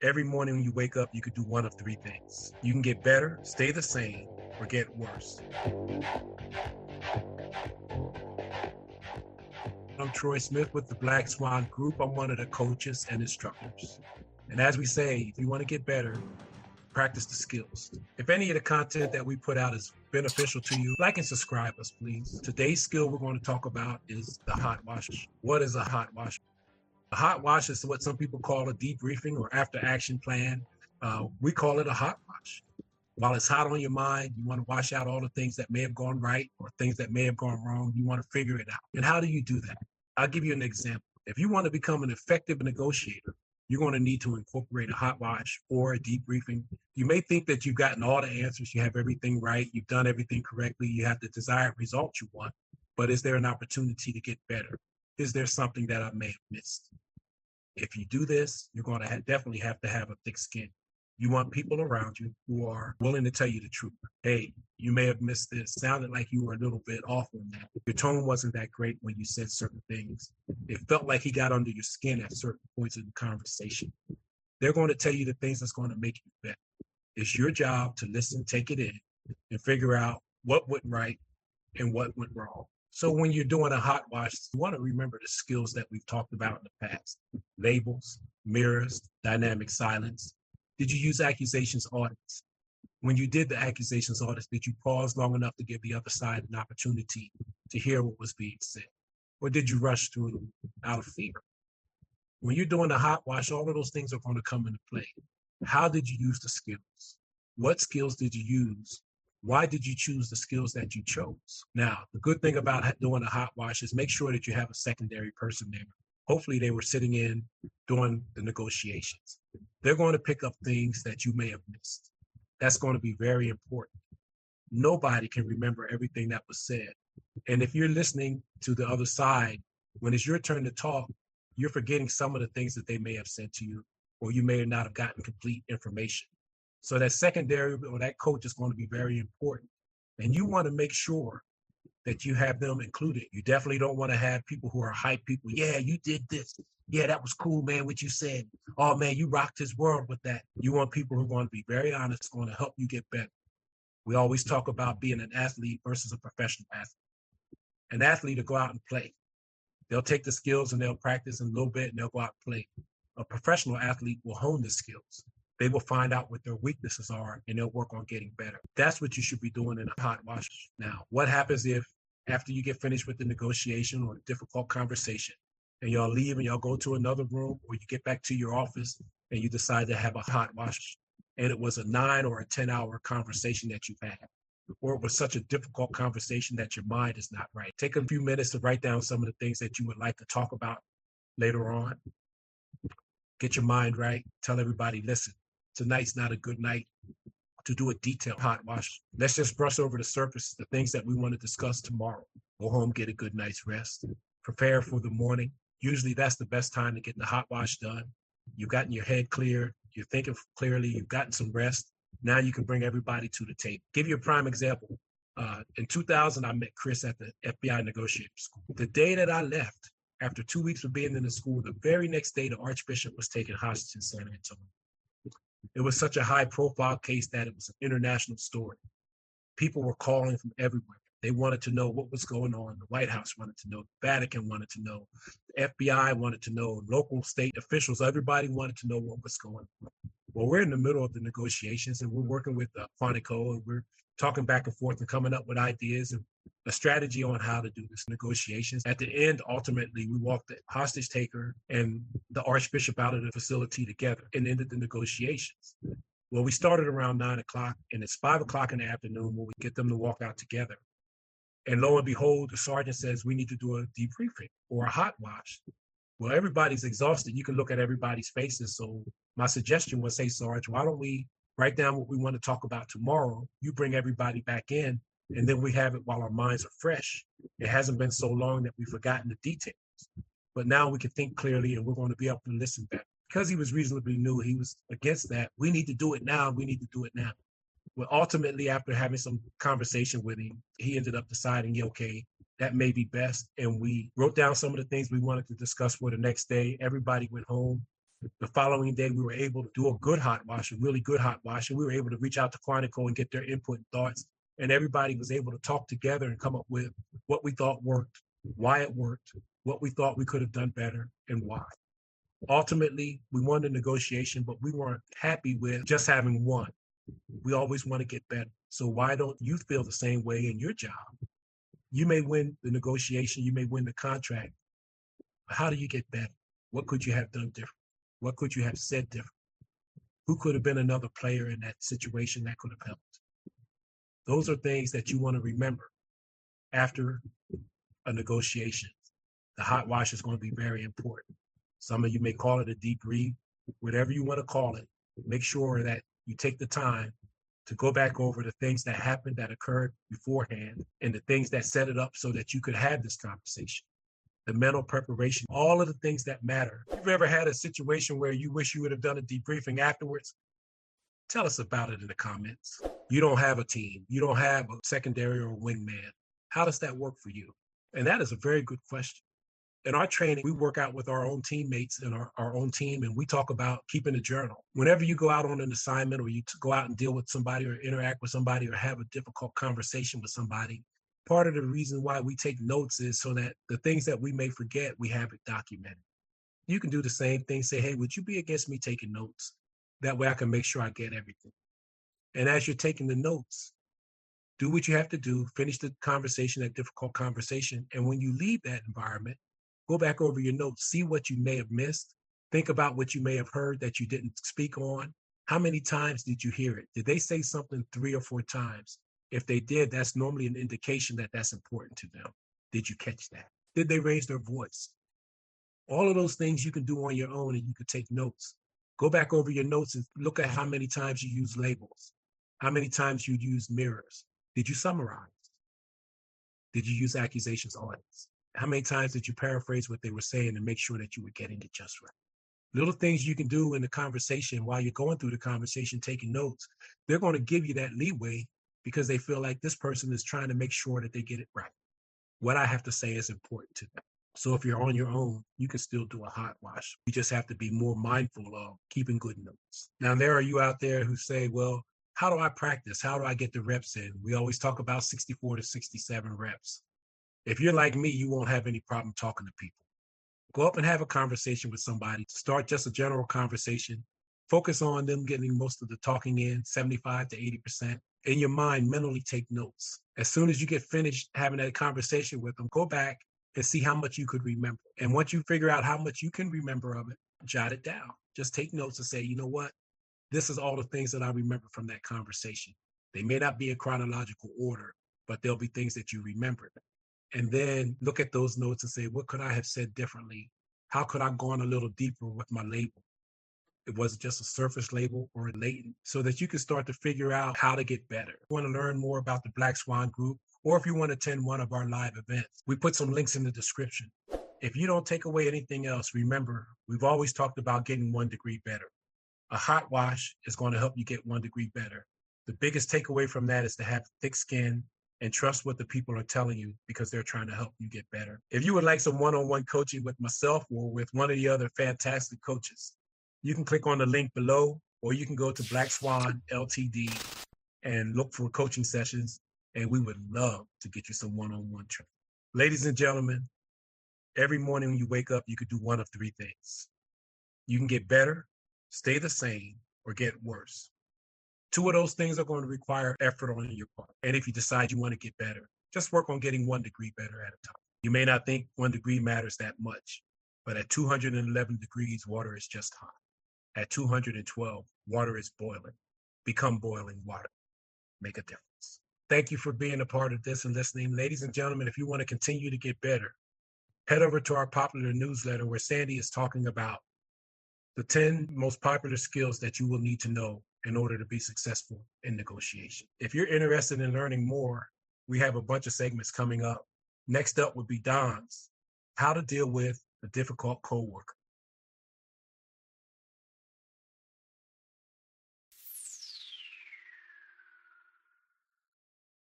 Every morning when you wake up, you could do one of three things. You can get better, stay the same, or get worse. I'm Troy Smith with the Black Swan Group. I'm one of the coaches and instructors. And as we say, if you want to get better, practice the skills. If any of the content that we put out is beneficial to you, like and subscribe us, please. Today's skill we're going to talk about is the hot wash. What is a hot wash? A hot wash is what some people call a debriefing or after action plan. Uh, we call it a hot wash. While it's hot on your mind, you want to wash out all the things that may have gone right or things that may have gone wrong. You want to figure it out. And how do you do that? I'll give you an example. If you want to become an effective negotiator, you're going to need to incorporate a hot wash or a debriefing. You may think that you've gotten all the answers, you have everything right, you've done everything correctly, you have the desired result you want, but is there an opportunity to get better? Is there something that I may have missed? If you do this, you're going to have, definitely have to have a thick skin. You want people around you who are willing to tell you the truth. Hey, you may have missed this. Sounded like you were a little bit off on that. Your tone wasn't that great when you said certain things. It felt like he got under your skin at certain points in the conversation. They're going to tell you the things that's going to make you better. It's your job to listen, take it in, and figure out what went right and what went wrong. So when you're doing a hot wash, you want to remember the skills that we've talked about in the past labels, mirrors, dynamic silence. Did you use accusations audits? When you did the accusations audits, did you pause long enough to give the other side an opportunity to hear what was being said? Or did you rush through them out of fear? When you're doing the hot wash, all of those things are going to come into play. How did you use the skills? What skills did you use why did you choose the skills that you chose? Now, the good thing about doing a hot wash is make sure that you have a secondary person there. Hopefully, they were sitting in during the negotiations. They're going to pick up things that you may have missed. That's going to be very important. Nobody can remember everything that was said. And if you're listening to the other side, when it's your turn to talk, you're forgetting some of the things that they may have said to you, or you may not have gotten complete information. So that secondary or that coach is going to be very important. And you want to make sure that you have them included. You definitely don't want to have people who are hype people. Yeah, you did this. Yeah, that was cool, man, what you said. Oh, man, you rocked his world with that. You want people who are going to be very honest, going to help you get better. We always talk about being an athlete versus a professional athlete. An athlete will go out and play. They'll take the skills and they'll practice a little bit and they'll go out and play. A professional athlete will hone the skills they will find out what their weaknesses are and they'll work on getting better. That's what you should be doing in a hot wash. Now, what happens if after you get finished with the negotiation or a difficult conversation and y'all leave and y'all go to another room or you get back to your office and you decide to have a hot wash and it was a nine or a 10 hour conversation that you've had? Or it was such a difficult conversation that your mind is not right. Take a few minutes to write down some of the things that you would like to talk about later on. Get your mind right. Tell everybody, listen, tonight's not a good night to do a detailed hot wash. Let's just brush over the surface, the things that we want to discuss tomorrow. Go home, get a good night's rest, prepare for the morning. Usually that's the best time to get the hot wash done. You've gotten your head clear, you're thinking clearly, you've gotten some rest. Now you can bring everybody to the table. Give you a prime example. Uh, in 2000, I met Chris at the FBI negotiator school. The day that I left, after two weeks of being in the school, the very next day, the Archbishop was taken hostage in San Antonio. It was such a high profile case that it was an international story. People were calling from everywhere. They wanted to know what was going on. The White House wanted to know. The Vatican wanted to know. The FBI wanted to know. Local state officials, everybody wanted to know what was going on. Well, we're in the middle of the negotiations and we're working with uh, Quantico and we're talking back and forth and coming up with ideas and a strategy on how to do this negotiations. At the end, ultimately, we walked the hostage taker and the archbishop out of the facility together and ended the negotiations. Well, we started around nine o'clock, and it's five o'clock in the afternoon when we get them to walk out together. And lo and behold, the sergeant says we need to do a debriefing or a hot wash. Well, everybody's exhausted. You can look at everybody's faces. So my suggestion was, hey, Sarge, why don't we write down what we want to talk about tomorrow. You bring everybody back in, and then we have it while our minds are fresh. It hasn't been so long that we've forgotten the details. But now we can think clearly and we're going to be able to listen better. Because he was reasonably new, he was against that. We need to do it now. We need to do it now. Well, ultimately, after having some conversation with him, he ended up deciding, yeah, okay, that may be best. And we wrote down some of the things we wanted to discuss for the next day. Everybody went home The following day, we were able to do a good hot wash, a really good hot wash, and we were able to reach out to Quantico and get their input and thoughts. And everybody was able to talk together and come up with what we thought worked, why it worked, what we thought we could have done better, and why. Ultimately, we won the negotiation, but we weren't happy with just having won. We always want to get better. So why don't you feel the same way in your job? You may win the negotiation, you may win the contract. How do you get better? What could you have done different? What could you have said different? Who could have been another player in that situation that could have helped? Those are things that you want to remember after a negotiation. The hot wash is going to be very important. Some of you may call it a debrief, whatever you want to call it. Make sure that you take the time to go back over the things that happened that occurred beforehand and the things that set it up so that you could have this conversation. The mental preparation, all of the things that matter. If you've ever had a situation where you wish you would have done a debriefing afterwards, tell us about it in the comments. You don't have a team, you don't have a secondary or a wingman. How does that work for you? And that is a very good question in our training, we work out with our own teammates and our, our own team, and we talk about keeping a journal. Whenever you go out on an assignment or you go out and deal with somebody or interact with somebody or have a difficult conversation with somebody, part of the reason why we take notes is so that the things that we may forget, we have it documented. You can do the same thing. Say, hey, would you be against me taking notes? That way I can make sure I get everything. And as you're taking the notes, do what you have to do, finish the conversation, that difficult conversation. And when you leave that environment, Go back over your notes, see what you may have missed. Think about what you may have heard that you didn't speak on. How many times did you hear it? Did they say something three or four times? If they did, that's normally an indication that that's important to them. Did you catch that? Did they raise their voice? All of those things you can do on your own and you can take notes. Go back over your notes and look at how many times you use labels, how many times you use mirrors. Did you summarize? Did you use accusations audits? How many times did you paraphrase what they were saying and make sure that you were getting it just right? Little things you can do in the conversation while you're going through the conversation, taking notes, they're going to give you that leeway because they feel like this person is trying to make sure that they get it right. What I have to say is important to them. So if you're on your own, you can still do a hot wash. You just have to be more mindful of keeping good notes. Now, there are you out there who say, well, how do I practice? How do I get the reps in? We always talk about 64 to 67 reps. If you're like me, you won't have any problem talking to people. Go up and have a conversation with somebody. Start just a general conversation. Focus on them getting most of the talking in, 75 to 80%. In your mind, mentally take notes. As soon as you get finished having that conversation with them, go back and see how much you could remember. And once you figure out how much you can remember of it, jot it down. Just take notes and say, you know what? This is all the things that I remember from that conversation. They may not be in chronological order, but there'll be things that you remember and then look at those notes and say, what could I have said differently? How could I have gone a little deeper with my label? It wasn't just a surface label or a latent, so that you can start to figure out how to get better. If you want to learn more about the Black Swan Group, or if you want to attend one of our live events, we put some links in the description. If you don't take away anything else, remember, we've always talked about getting one degree better. A hot wash is going to help you get one degree better. The biggest takeaway from that is to have thick skin and trust what the people are telling you because they're trying to help you get better. If you would like some one on one coaching with myself or with one of the other fantastic coaches, you can click on the link below or you can go to Black Swan LTD and look for coaching sessions. And we would love to get you some one on one training. Ladies and gentlemen, every morning when you wake up, you could do one of three things. You can get better, stay the same, or get worse. Two of those things are going to require effort on your part. And if you decide you want to get better, just work on getting one degree better at a time. You may not think one degree matters that much, but at 211 degrees, water is just hot. At 212, water is boiling. Become boiling water. Make a difference. Thank you for being a part of this and listening. Ladies and gentlemen, if you want to continue to get better, head over to our popular newsletter where Sandy is talking about the 10 most popular skills that you will need to know in order to be successful in negotiation. If you're interested in learning more, we have a bunch of segments coming up. Next up would be Don's How to Deal with a Difficult Coworker.